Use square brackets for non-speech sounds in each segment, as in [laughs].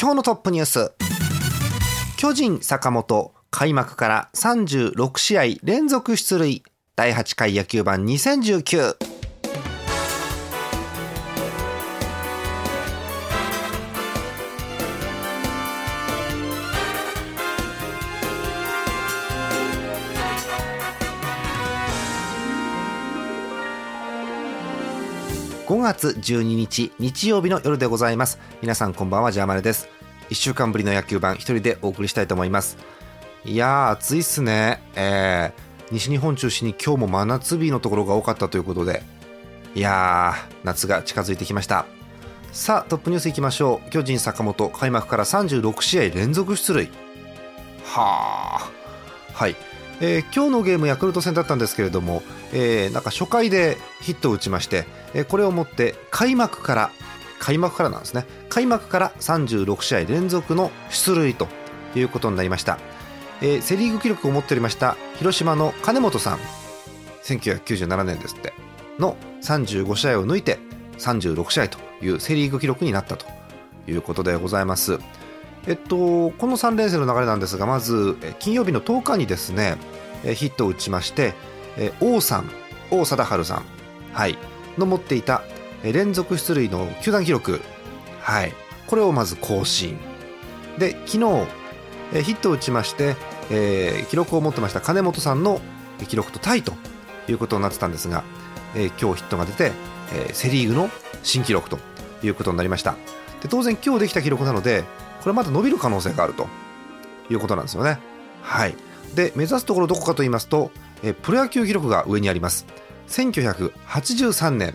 今日のトップニュース。巨人坂本開幕から36試合連続出塁。第8回野球盤2019 5月12日日曜日の夜でございます。皆さんこんばんはジャーマネです。1週間ぶりの野球盤一人でお送りしたいと思います。いやー暑いっすね。えー、西日本中心に今日も真夏日のところが多かったということで。いやー夏が近づいてきました。さあトップニュースいきましょう。巨人坂本開幕から36試合連続出塁。はあはい。えー、今日のゲームヤクルト戦だったんですけれども、えー、なんか初回でヒットを打ちまして、えー、これをもって開幕から開幕からなんですね。開幕から36試合連続の出塁ということになりました、えー、セ・リーグ記録を持っておりました広島の金本さん。1997年ですって。の35試合を抜いて36試合というセ・リーグ記録になったということでございます。えっと、この3連戦の流れなんですがまず金曜日の10日にですねヒットを打ちまして王さん王貞治さん、はい、の持っていた連続出塁の球団記録、はい、これをまず更新。で昨日ヒットを打ちまして、えー、記録を持ってました金本さんの記録とタイということになってたんですが、えー、今日ヒットが出て、えー、セ・リーグの新記録ということになりました。で当然今日できた記録なのでこれまだ伸びる可能性があるということなんですよね。はい、で目指すところどこかと言いますとえプロ野球記録が上にあります。1983年、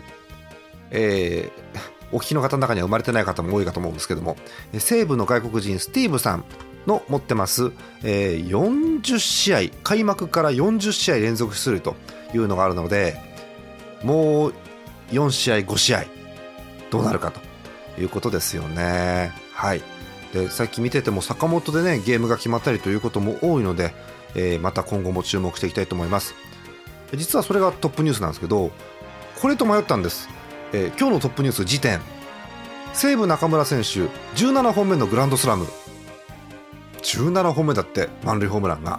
えー、[laughs] お聞きの方の中には生まれてない方も多いかと思うんですけども西武の外国人スティーブさんの持ってます、えー、40試合開幕から40試合連続出塁というのがあるのでもう4試合5試合どうなるかということですよね。はいでさっき見てても坂本でねゲームが決まったりということも多いので、えー、また今後も注目していきたいと思います。実はそれがトップニュースなんですけどこれと迷ったんです、えー、今日のトップニュース時点西武中村選手17本目のグランドスラム。17本目だって満塁ホームランが、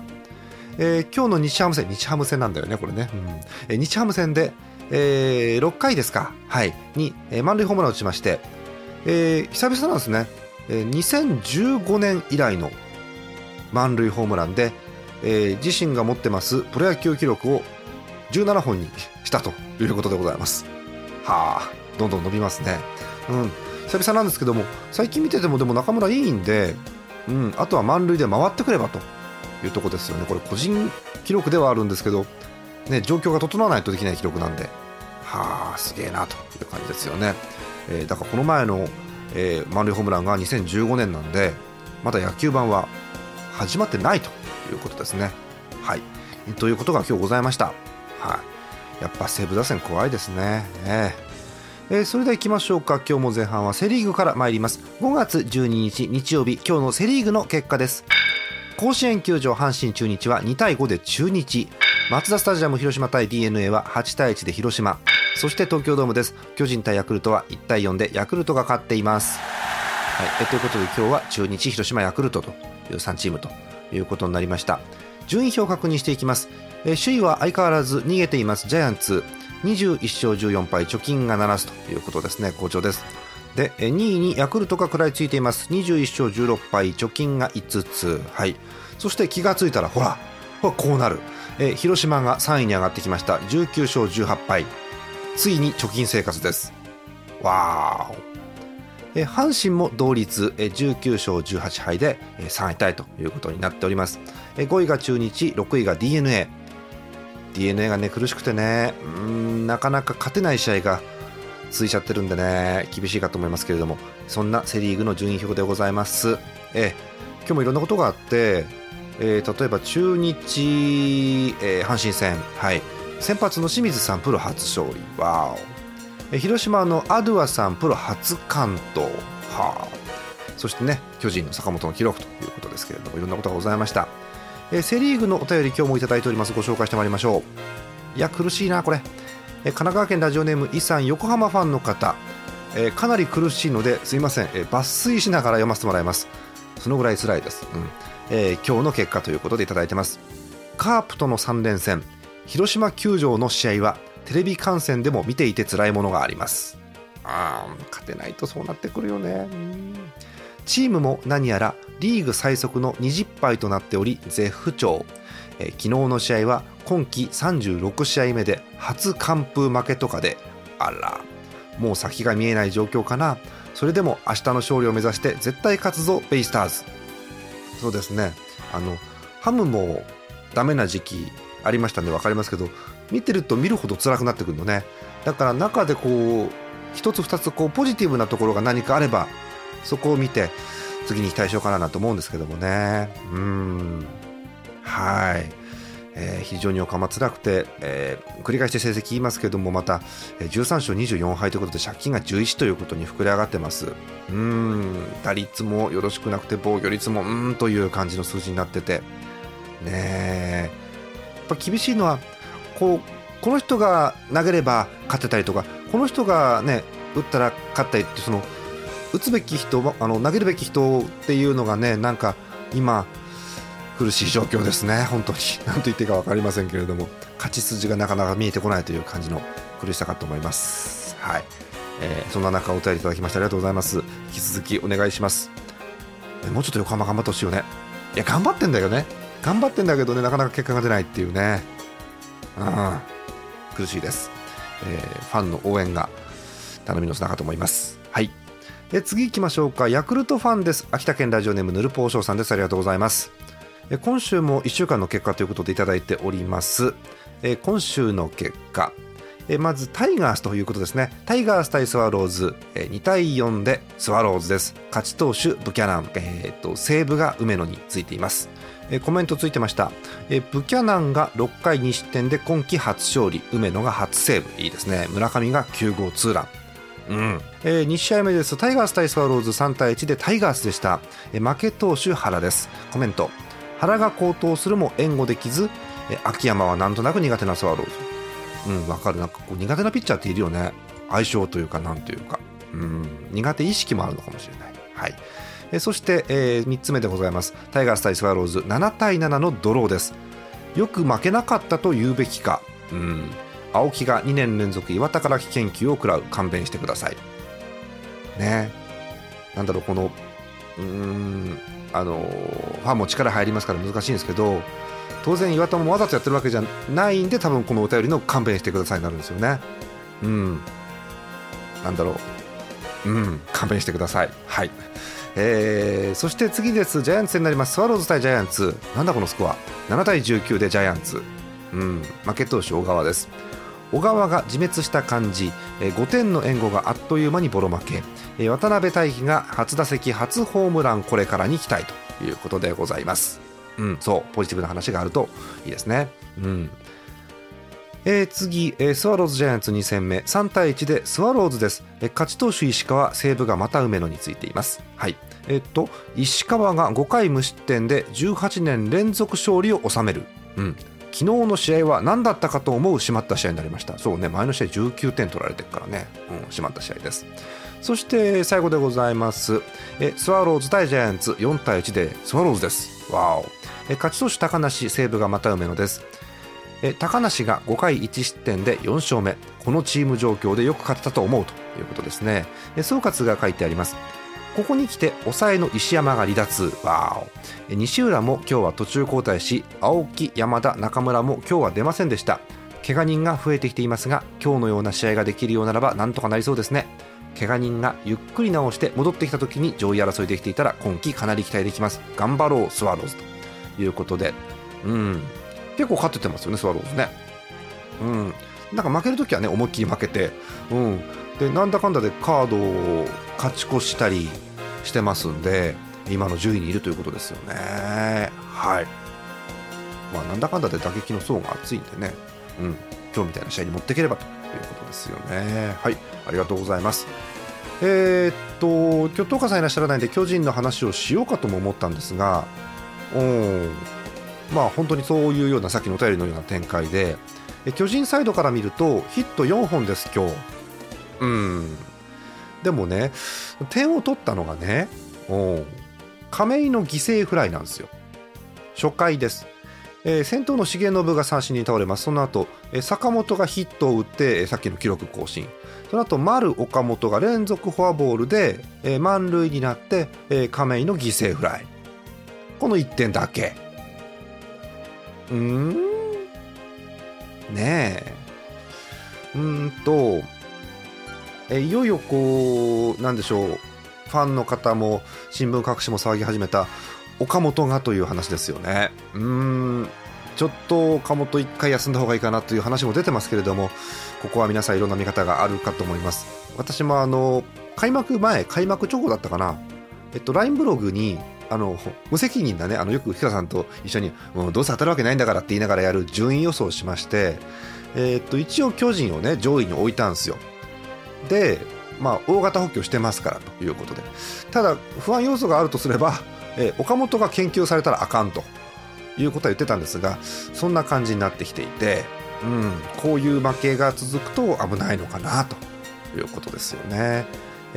えー、今日の日ハム戦日ハム戦なんだよねこれね、うん。えー、日ハム戦で、えー、6回ですか。はい。に、えー、満塁ホームランを打ちまして、えー、久々なんですね。2015年以来の満塁ホームランで、えー、自身が持ってますプロ野球記録を17本にしたということでございます。はあどんどん伸びますね。うん。久々なんですけども最近見ててもでも中村いいんで、うん、あとは満塁で回ってくればというとこですよね。これ個人記録ではあるんですけど、ね、状況が整わないとできない記録なんで。はあすげえなという感じですよね、えー、だからこの前のえー、満塁ホームランが2015年なんでまだ野球盤は始まってないということですね。はい。ということが今日ございました。はい、やっぱ西武打線怖いですね。えー、えー、それでは行きましょうか。今日も前半はセ・リーグから参ります。5月12日日曜日今日のセ・リーグの結果です。甲子園球場阪神中日は2対5で中日。マツダスタジアム広島対 d n a は8対1で広島。そして東京ドームです。巨人対ヤクルトは1対4でヤクルトが勝っています、はい、えということで今日は中日広島ヤクルトという3チームということになりました。順位表を確認していきます。え首位は相変わらず逃げています。ジャイアンツ。21勝14敗貯金が7つということですね。好調です。で2位にヤクルトが食らいついています。21勝16敗貯金が5つ。はい。そして気がついたらほらほらこうなる。え、広島が3位に上がってきました。19勝18敗。ついに貯金生活です。わーえ、阪神も同率、え、19勝18敗で、え、3位タイということになっております、え、5位が中日6位が d n a d n a がね苦しくてね。うんなかなか勝てない試合が続いちゃってるんでね。厳しいかと思いますけれども。そんなセ・リーグの順位表でございます、え今日もいろんなことがあって、えー、例えば中日、えー、阪神戦、はい、先発の清水さんプロ初勝利。わお、広島のアドゥアさんプロ初完投。はあそしてね巨人の坂本の記録ということですけれどもいろんなことがございました、え、セ・リーグのお便り今日もいただいております。ご紹介してまいりましょう。いや苦しいなこれ、え、神奈川県ラジオネームイさん横浜ファンの方、え、かなり苦しいのですいません、え、抜粋しながら読ませてもらいます。そのぐらい辛いです、うん。え、今日の結果ということでいただいてます。カープとの3連戦。広島球場の試合はテレビ観戦でも見ていて辛いものがあります。あ勝てないとそうなってくるよね。チームも何やらリーグ最速の20敗となっており絶不調、えー、昨日の試合は今季36試合目で初完封負けとかであらもう先が見えない状況かな。それでも明日の勝利を目指して絶対勝つぞベイスターズ。そうですね。あのハムもダメな時期ありましたんで分かりますけど見てると見るほど辛くなってくるのね。だから中でこう一つ二つこうポジティブなところが何かあればそこを見て次に期待しようかなと思うんですけどもね。うん。はい、えー、非常におかま辛くて、えー、繰り返して成績言いますけどもまた13勝24敗ということで借金が11ということに膨れ上がってます。うん。打率もよろしくなくて防御率もうんという感じの数字になってて。ねやっぱ厳しいのはこうこの人が投げれば勝てたりとかこの人がね打ったら勝ったりってその打つべき人あの投げるべき人っていうのがねなんか今苦しい状況ですね。本当に。[laughs] 何と言っていいか分かりませんけれども。勝ち筋がなかなか見えてこないという感じの苦しさかと思います。はい、えー、そんな中お便りいただきましてありがとうございます。引き続きお願いします。もうちょっと横浜頑張ってほしいよね。いや頑張ってんだよね。頑張ってんだけどねなかなか結果が出ないっていうね。うん。苦しいです、えー、ファンの応援が頼みの砂かと思います。はい。え次行きましょうか。ヤクルトファンです。秋田県ラジオネームヌルポーショーさんです。ありがとうございます。え今週も1週間の結果ということでいただいております。え今週の結果。えまずタイガースということですね。タイガース対スワローズ。え2対4でスワローズです。勝ち投手ブキャナン、えーと、と西武が梅野についています。えコメントついてました。えブキャナンが6回2失点で今季初勝利。梅野が初セーブ。いいですね。村上が9号ツーラン。うん。えー、2試合目です。タイガース対スワローズ3対1でタイガースでした、え、負け投手原です。コメント。原が高騰するも援護できず、え、秋山はなんとなく苦手なスワローズ。うんわかる。なんかこう苦手なピッチャーっているよね。相性というかなんというか。うん。苦手意識もあるのかもしれない。はい。え、そして、えー、3つ目でございます。タイガース対スワローズ7対7のドローです。よく負けなかったと言うべきか。うん。青木が2年連続岩宝木研究を食らう。勘弁してください。ね。なんだろうこのうんあのファンも力入りますから難しいんですけど当然岩田もわざとやってるわけじゃないんで多分このお便りの勘弁してくださいになるんですよね。うん。なんだろう。うん。勘弁してください。はい。えー、そして次です。ジャイアンツ戦になります。スワローズ対ジャイアンツ。なんだこのスコア？7対19でジャイアンツ。うん。負け投手小川です。小川が自滅した感じ。5点の援護があっという間にボロ負け。渡辺大輝が初打席初ホームランこれからに期待ということでございます。うん。そう。ポジティブな話があるといいですね。うん。えー、次、えー、スワローズジャイアンツ2戦目3対1でスワローズです、えー、勝ち投手石川西武がまた梅野についています。はい。え、っと石川が5回無失点で18年連続勝利を収める。うん。昨日の試合は何だったかと思う締まった試合になりました。そうね前の試合19点取られてるからね、うん、締まった試合です。そして最後でございます。えスワローズ対ジャイアンツ4対1でスワローズです。わお。勝ち投手高梨西武がまた梅野です。え高梨が5回1失点で4勝目。このチーム状況でよく勝てたと思うということですね。え総括が書いてあります。ここに来て抑えの石山が離脱。わお。西浦も今日は途中交代し青木山田中村も今日は出ませんでした。怪我人が増えてきていますが今日のような試合ができるようならばなんとかなりそうですね。怪我人がゆっくり直して戻ってきた時に上位争いできていたら今季かなり期待できます。頑張ろうスワローズ。ということで。うん。結構勝っててますよねスワローズね。うん。なんか負けるときはね思いっきり負けて。うん。でなんだかんだでカードを勝ち越したりしてますんで今の10位にいるということですよね。はい。まあなんだかんだで打撃の層が厚いんでね。うん。今日みたいな試合に持っていければということですよね。はい。ありがとうございます。えー、っと今日東川さんいらっしゃらないんで巨人の話をしようかとも思ったんですがうん。まあ本当にそういうようなさっきのお便りのような展開で巨人サイドから見るとヒット4本です今日。うん。でもね点を取ったのがね亀井の犠牲フライなんですよ。初回です。えー、先頭の重信が三振に倒れます。その後、えー、坂本がヒットを打って、えー、さっきの記録更新。その後丸岡本が連続フォアボールで、えー、満塁になって、えー、亀井の犠牲フライ。この1点だけ。うんねえうんとえいよいよこうなんでしょう。ファンの方も新聞各紙も騒ぎ始めた岡本がという話ですよね。うん。ちょっと岡本1回休んだ方がいいかなという話も出てますけれどもここは皆さんいろんな見方があるかと思います。私もあの開幕前開幕直後だったかな。えっと LINE ブログにあの無責任なねあのよく日川さんと一緒に、うん、どうせ当たるわけないんだからって言いながらやる順位予想をしまして、えー、っと一応巨人をね上位に置いたんですよ。でまあ大型補強してますからということで。ただ不安要素があるとすれば、えー、岡本が研究されたらあかんと。いうことは言ってたんですがそんな感じになってきていて、うん、こういう負けが続くと危ないのかなということですよね。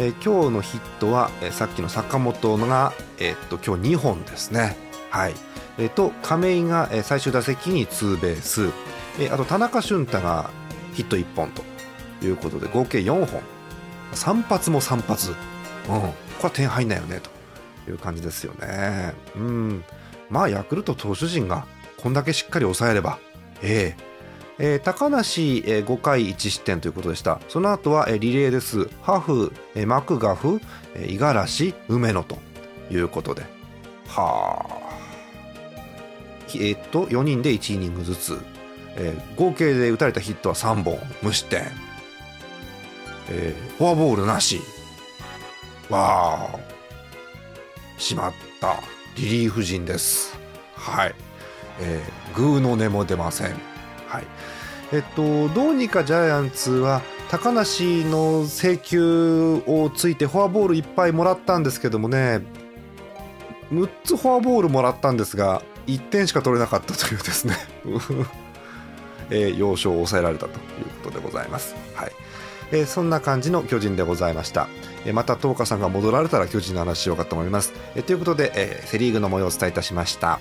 えー、今日のヒットは、えー、さっきの坂本が、えー、っと今日2本ですね。はい。えー、と亀井が、えー、最終打席にツーベース、えー、あと田中俊太がヒット1本ということで合計4本。3発も3発、うん、これは点入んないよねという感じですよね。うん。まあヤクルト投手陣がこんだけしっかり抑えれば、えー、えー、高梨、えー、5回1失点ということでした。その後は、えー、リレーです。ハフ、えー、マクガフ五十嵐梅野ということで。はあ。えー、っと4人で1イニングずつ、えー、合計で打たれたヒットは3本無失点、えー、フォアボールなし。わあ。しまった。リリーフ陣です。はい、えー、グーの音も出ません。はいえっと、どうにかジャイアンツは高梨の請求をついてフォアボールいっぱいもらったんですけどもね6つフォアボールもらったんですが1点しか取れなかったというですね [laughs] えー、要所を抑えられたということでございます。はいえー、そんな感じの巨人でございました。えー、また、東花さんが戻られたら巨人の話しようかと思います。え、ということで、え、セ・リーグの模様をお伝えいたしました。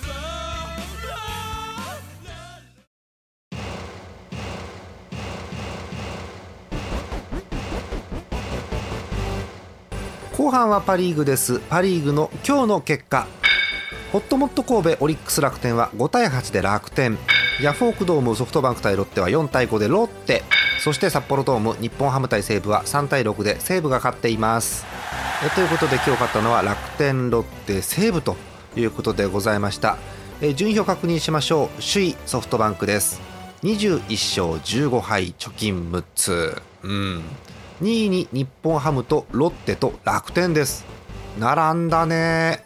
半はパ・リーグです。パ・リーグの今日の結果。ホットモット神戸オリックス楽天は5対8で楽天。ヤフオクドームソフトバンク対ロッテは4対5でロッテ。そして札幌ドーム日本ハム対西武は3対6で西武が勝っています。えということで今日勝ったのは楽天ロッテ西武ということでございました。え順位表確認しましょう。首位ソフトバンクです。21勝15敗貯金6つ。うん。2位に日本ハムとロッテと楽天です。並んだね。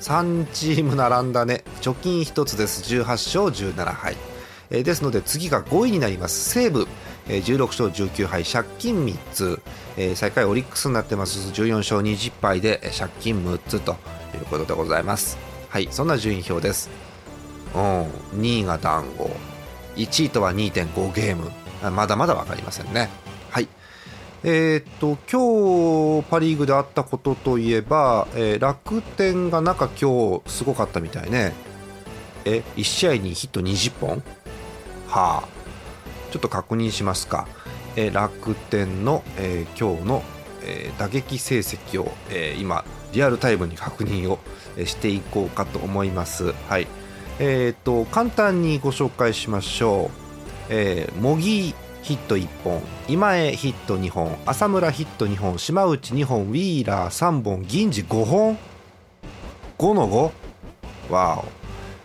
3チーム並んだね。貯金1つです。18勝17敗、え、ですので次が5位になります。西武、え、16勝19敗。借金3つ、え、最下位オリックスになってます。14勝20敗で借金6つということでございます。はい。そんな順位表です。うん。2位が団子1位とは2.5ゲーム。まだまだ分かりませんね。はい。えー、っと今日パ・リーグであったことといえば、えー、楽天がなんか今日すごかったみたいね。え1試合にヒット20本？はあ。ちょっと確認しますか、えー、楽天の、え今日のえー、打撃成績を、えー、今リアルタイムに確認をしていこうかと思います。はい。えーと、簡単にご紹介しましょう、えー、茂木ヒット1本今江ヒット2本浅村ヒット2本島内2本ウィーラー3本銀次5本？5の 5? わお。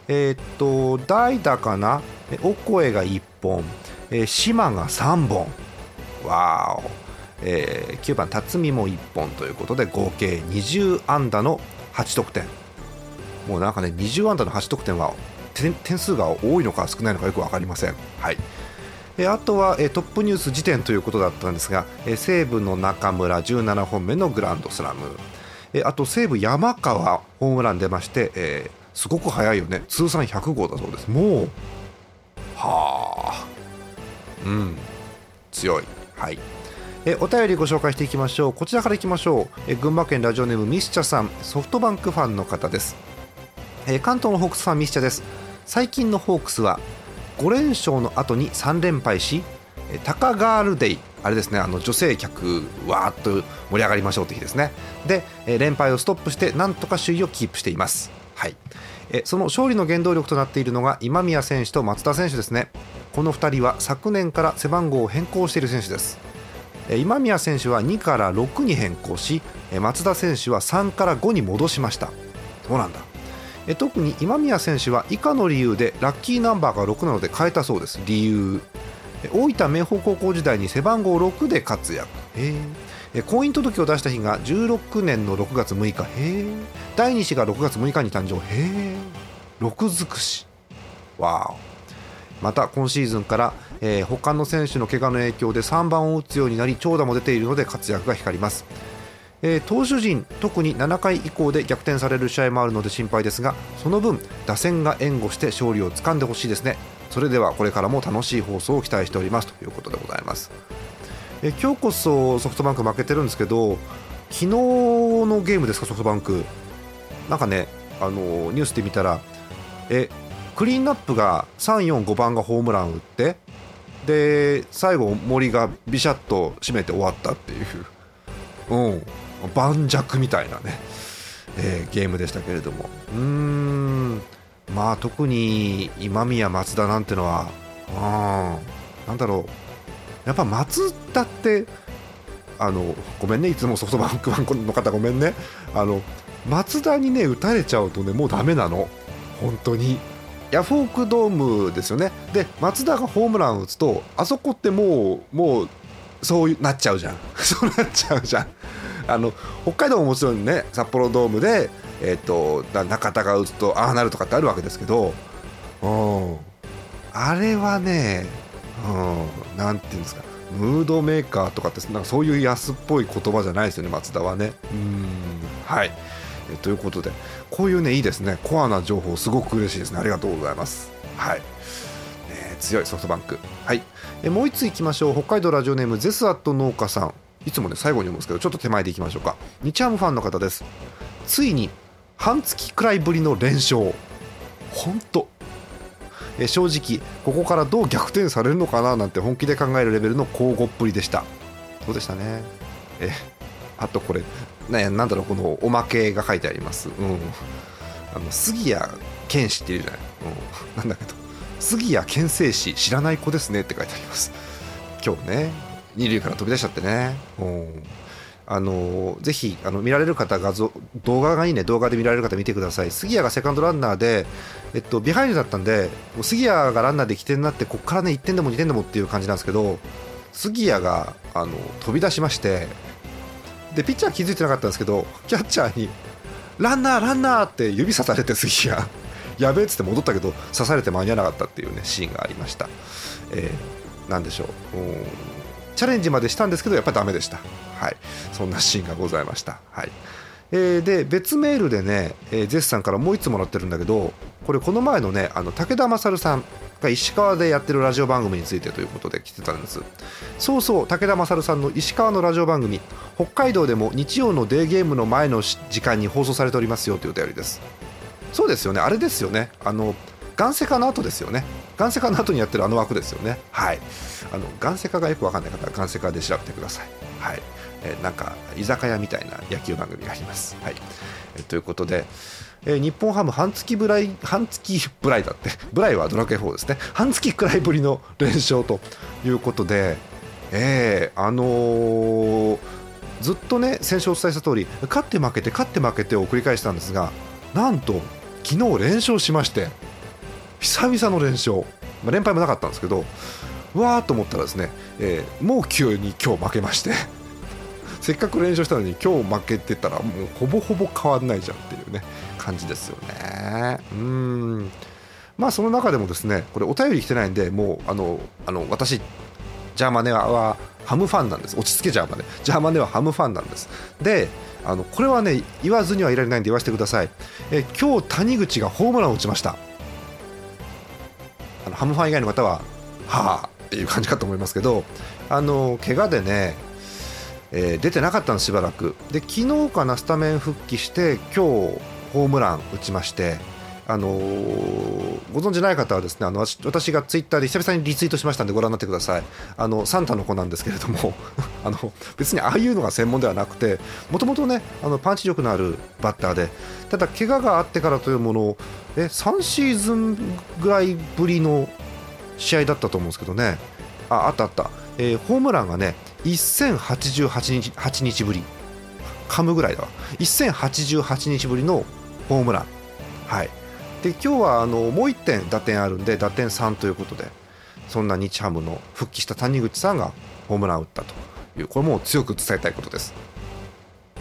えー、っと代打かな？お声が1本、えー、島が3本。わお、えー、9番辰巳も1本ということで合計20安打の8得点。もうなんかね20安打の8得点は点数が多いのか少ないのかよく分かりません。はい。えあとは、えトップニュース時点ということだったんですが、え西武の中村17本目のグランドスラム、えあと西武山川ホームラン出まして、えーすごく早いよね。通算100号だそうです。もうはあ。うん。強い。はい。えお便りご紹介していきましょう。こちらからいきましょう。え群馬県ラジオネームミスチャさん。ソフトバンクファンの方です。え関東のホークスファンミスチャです。最近のホークスは5連勝の後に3連敗しタカガールデイあれですねあの女性客わーっと盛り上がりましょうって日ですね。で連敗をストップしてなんとか首位をキープしています。はい。その勝利の原動力となっているのが今宮選手と松田選手ですね。この2人は昨年から背番号を変更している選手です。今宮選手は2から6に変更し松田選手は3から5に戻しました。そうなんだ？特に今宮選手は以下の理由でラッキーナンバーが6なので変えたそうです。理由。大分明豊高校時代に背番号6で活躍。婚姻届を出した日が16年の6月6日。第2子が6月6日に誕生。へ6尽くし。わお。また今シーズンから、えー、他の選手の怪我の影響で3番を打つようになり長打も出ているので活躍が光ります。えー、投手陣特に7回以降で逆転される試合もあるので心配ですがその分打線が援護して勝利をつかんでほしいですね。それではこれからも楽しい放送を期待しております。ということでございますえ今日こそソフトバンク負けてるんですけど昨日のゲームですかソフトバンク。なんかねあのニュースで見たらえクリーンナップが345番がホームラン打ってで最後森がビシャッと締めて終わったっていう。うん。盤石みたいなね、えー、ゲームでしたけれども。うーん。まあ特に今宮松田なんてのはうん。なんだろう。やっぱ松田ってあのごめんね。いつもソフトバンクファンの方ごめんね。あの松田にね打たれちゃうとねもうだめなの。本当に。ヤフオクドームですよね。で松田がホームラン打つとあそこってもうもうそうなっちゃうじゃん。そうなっちゃうじゃん。[laughs] あの北海道ももちろんね札幌ドームで、えーと、中田が打つとああなるとかってあるわけですけど、うん、あれはね、うん、なんていうんですかムードメーカーとかってなんかそういう安っぽい言葉じゃないですよね松田はね。うん。はい。えということでこういうねいいですね。コアな情報すごく嬉しいですね。ありがとうございます。はい、えー、強いソフトバンク。はい。えもう1ついきましょう。北海道ラジオネームゼスアット農家さん。いつもね最後に読むんですけどちょっと手前でいきましょうか。日ハムファンの方です。ついに半月くらいぶりの連勝。本当。え正直ここからどう逆転されるのかななんて本気で考えるレベルの交互っぷりでした。そうでしたね？えあとこれ、ね、なんだろうこのおまけが書いてあります。うん。あの杉谷拳士っていうじゃない、うん、なんだけど杉谷健生士知らない子ですねって書いてあります。今日ね。二塁から飛び出しちゃってね。あのぜひあの見られる方画像動画がいいね。動画で見られる方見てください。杉谷がセカンドランナーで、えっと、ビハインドだったんで杉谷がランナーで起点になってここからね1点でも2点でもっていう感じなんですけど杉谷があの飛び出しましてでピッチャー気づいてなかったんですけどキャッチャーにランナーランナーって指さされて杉谷。やべえっつって戻ったけど刺されて間に合わなかったっていうねシーンがありました、えー、なんでしょう。チャレンジまでしたんですけどやっぱりダメでした、はい、そんなシーンがございました、はい。えー、で別メールでね、えー、ゼスさんからもう1つもらってるんだけどこれこの前のねあの武田勝さんが石川でやってるラジオ番組についてということで来てたんです。そうそう武田勝さんの石川のラジオ番組北海道でも日曜のデーゲームの前の時間に放送されておりますよというお便りです。そうですよね。あれですよね。あのガンセカの後ですよね。ガンセカの後にやってるあの枠ですよね。はい。あのガンセカがよくわかんない方はガンセカで調べてください。はい。えー、なんか居酒屋みたいな野球番組があります。はい。えー、ということで、えー、日本ハム半月ぶらい半月ぶらいだって。[laughs] ブライはドラクエ4ですね。半月くらいぶりの連勝ということで、えー、あのー、ずっとね先週お伝えした通り勝って負けて勝って負けてを繰り返したんですがなんと昨日連勝しまして久々の連勝、まあ、連敗もなかったんですけどわーと思ったらですね、えー、もう急に今日負けまして [laughs] せっかく連勝したのに今日負けてたらもうほぼほぼ変わんないじゃんっていうね感じですよね。うん。まあその中でもですねこれお便り来てないんでもうあのあの私ジャーマネはハムファンなんです。落ち着けジャーマネ。ジャーマネはハムファンなんです。であのこれはね言わずにはいられないんで言わせてください。え今日谷口がホームランを打ちました。あのハムファン以外の方ははあっていう感じかと思いますけどあの怪我でね、えー、出てなかったんですしばらく。で昨日かなスタメン復帰して今日ホームラン打ちましてあのー、ご存じない方はですねあの私がツイッターで久々にリツイートしましたんでご覧になってください。あのサンタの子なんですけれども [laughs] あの別にああいうのが専門ではなくてもともとねあのパンチ力のあるバッターでただ怪我があってからというものをえ3シーズンぐらいぶりの試合だったと思うんですけどね。ああったあった、えー、ホームランがね1088日 ,8 日ぶり噛むぐらいだわ。1088日ぶりのホームラン。はい。で今日はあのもう1点打点あるんで打点3ということでそんな日ハムの復帰した谷口さんがホームランを打ったというこれも強く伝えたいことです。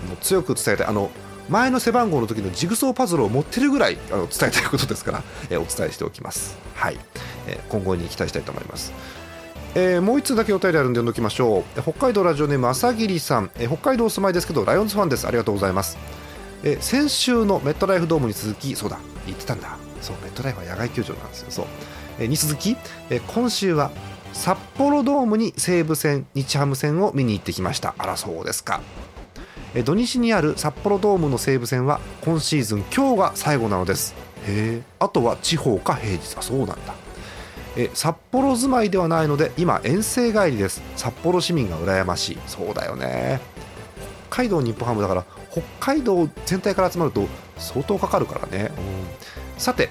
もう強く伝えたいあの前の背番号の時のジグソーパズルを持ってるぐらいあの伝えたいことですから、えー、お伝えしておきます。はい、えー、今後に期待したいと思います。えー、もう1通だけお便りあるんで読んどきましょう。北海道ラジオネーム朝霧さん、えー、北海道お住まいですけどライオンズファンです。ありがとうございます、え、先週のメットライフドームに続きそうだ言ってたんだ。そうメットライフは野外球場なんですよ。そう、え、に続き、え、今週は札幌ドームに西武戦日ハム戦を見に行ってきました。あらそうですか。土日にある札幌ドームの西武戦は今シーズン今日が最後なのです。へえあとは地方か平日。あそうなんだ。え札幌住まいではないので今遠征帰りです。札幌市民が羨ましい。そうだよね。北海道日本ハムだから北海道全体から集まると相当かかるからね、うん、さて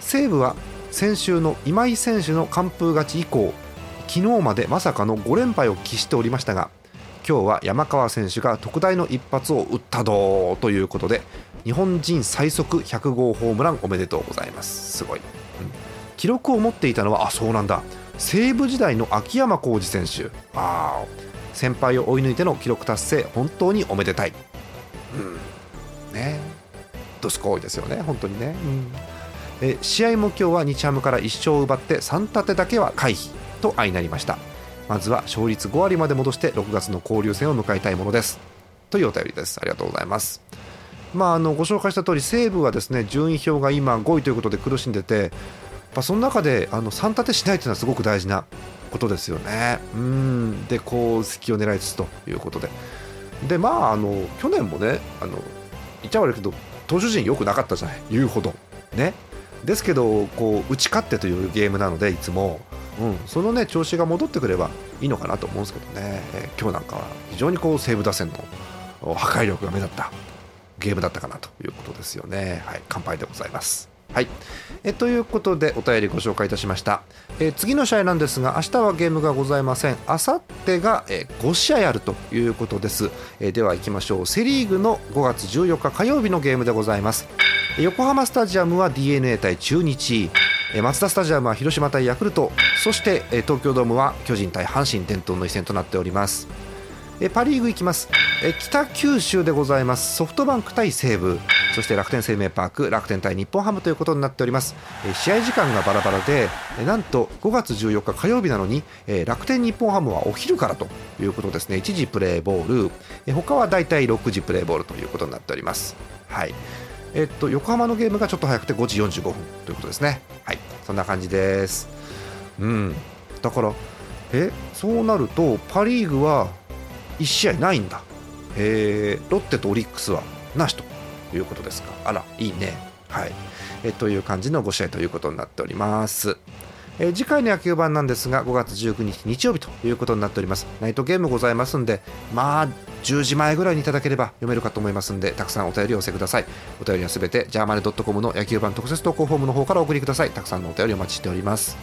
西武は先週の今井選手の完封勝ち以降昨日までまさかの5連敗を喫しておりましたが今日は山川選手が特大の一発を打ったどということで日本人最速100号ホームランおめでとうございます。すごい、うん、記録を持っていたのはあそうなんだ。西武時代の秋山浩二選手。あ先輩を追い抜いての記録達成本当におめでたい。うん。ね。どすこいですよね本当にね、うん、え試合も今日は日ハムから1勝を奪って3立てだけは回避と相なりました。まずは勝率5割まで戻して6月の交流戦を迎えたいものです。というお便りです。ありがとうございます。まあ、あのご紹介した通り西武はですね順位表が今5位ということで苦しんでて、ま、その中であの3立てしないというのはすごく大事なことですよね。うん。でこう隙を狙いつつということで。でまああの去年もねあの言っちゃ悪いけど投手陣良くなかったじゃない？言うほど。ね。ですけどこう打ち勝ってというゲームなのでいつも。うん、そのね調子が戻ってくればいいのかなと思うんですけどね、え、今日なんかは非常にこう西武打線の破壊力が目立ったゲームだったかなということですよね。はい、乾杯でございます。はい、えということでお便りご紹介いたしました、え次の試合なんですが明日はゲームがございません。明後日が、え5試合あるということです、えでは行きましょう。セ・リーグの5月14日火曜日のゲームでございます。横浜スタジアムは d n a 対中日。マツダスタジアムは広島対ヤクルト。そして東京ドームは巨人対阪神伝統の一戦となっております。えパ・リーグいきます。え北九州でございます。ソフトバンク対西武。そして楽天生命パーク楽天対日本ハムということになっております。え試合時間がバラバラでえなんと5月14日火曜日なのにえ楽天日本ハムはお昼からということですね。1時プレーボール。え他はだいたい6時プレーボールということになっております。はい。えっと、横浜のゲームがちょっと早くて5時45分ということですね。はい、そんな感じです。うん、だから、え、そうなると、パ・リーグは1試合ないんだ。えー、ロッテとオリックスはなしということですか。あら、いいね。はい。えという感じの5試合ということになっております。えー次回の野球版なんですが5月19日日曜日ということになっておりますナイトゲームございますんでまあ10時前ぐらいにいただければ読めるかと思いますんでたくさんお便りをお寄せくださいお便りはすべてジャーマネドットコムの野球版特設投稿フォームの方からお送りくださいたくさんのお便りお待ちしております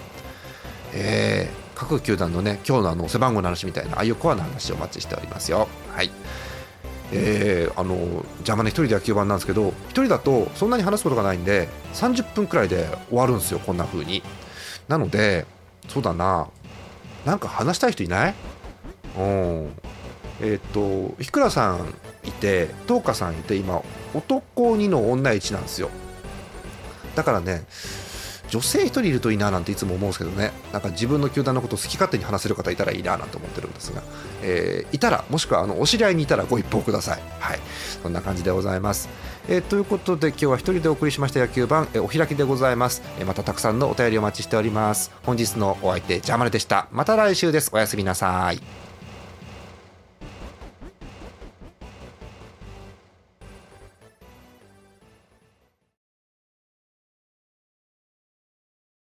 えー各球団のね今日のあの背番号の話みたいなああいうコアな話をお待ちしておりますよ。はい。えーあのジャーマネ一人で野球版なんですけど一人だとそんなに話すことがないんで30分くらいで終わるんですよこんな風に。なのでそうだな。なんか話したい人いない？うん。えっ、とひくらさんいて東花さんいて今男2の女1なんですよ。だからね女性1人いるといいななんていつも思うんですけどね。なんか自分の球団のことを好き勝手に話せる方いたらいいななんて思ってるんですが、えーいたらもしくはあのお知り合いにいたらご一報ください。はい。そんな感じでございます、えーということで今日は一人でお送りしました野球版、えーお開きでございます、えまたたくさんのお便りお待ちしております。本日のお相手ジャーマネでした。また来週です。おやすみなさい。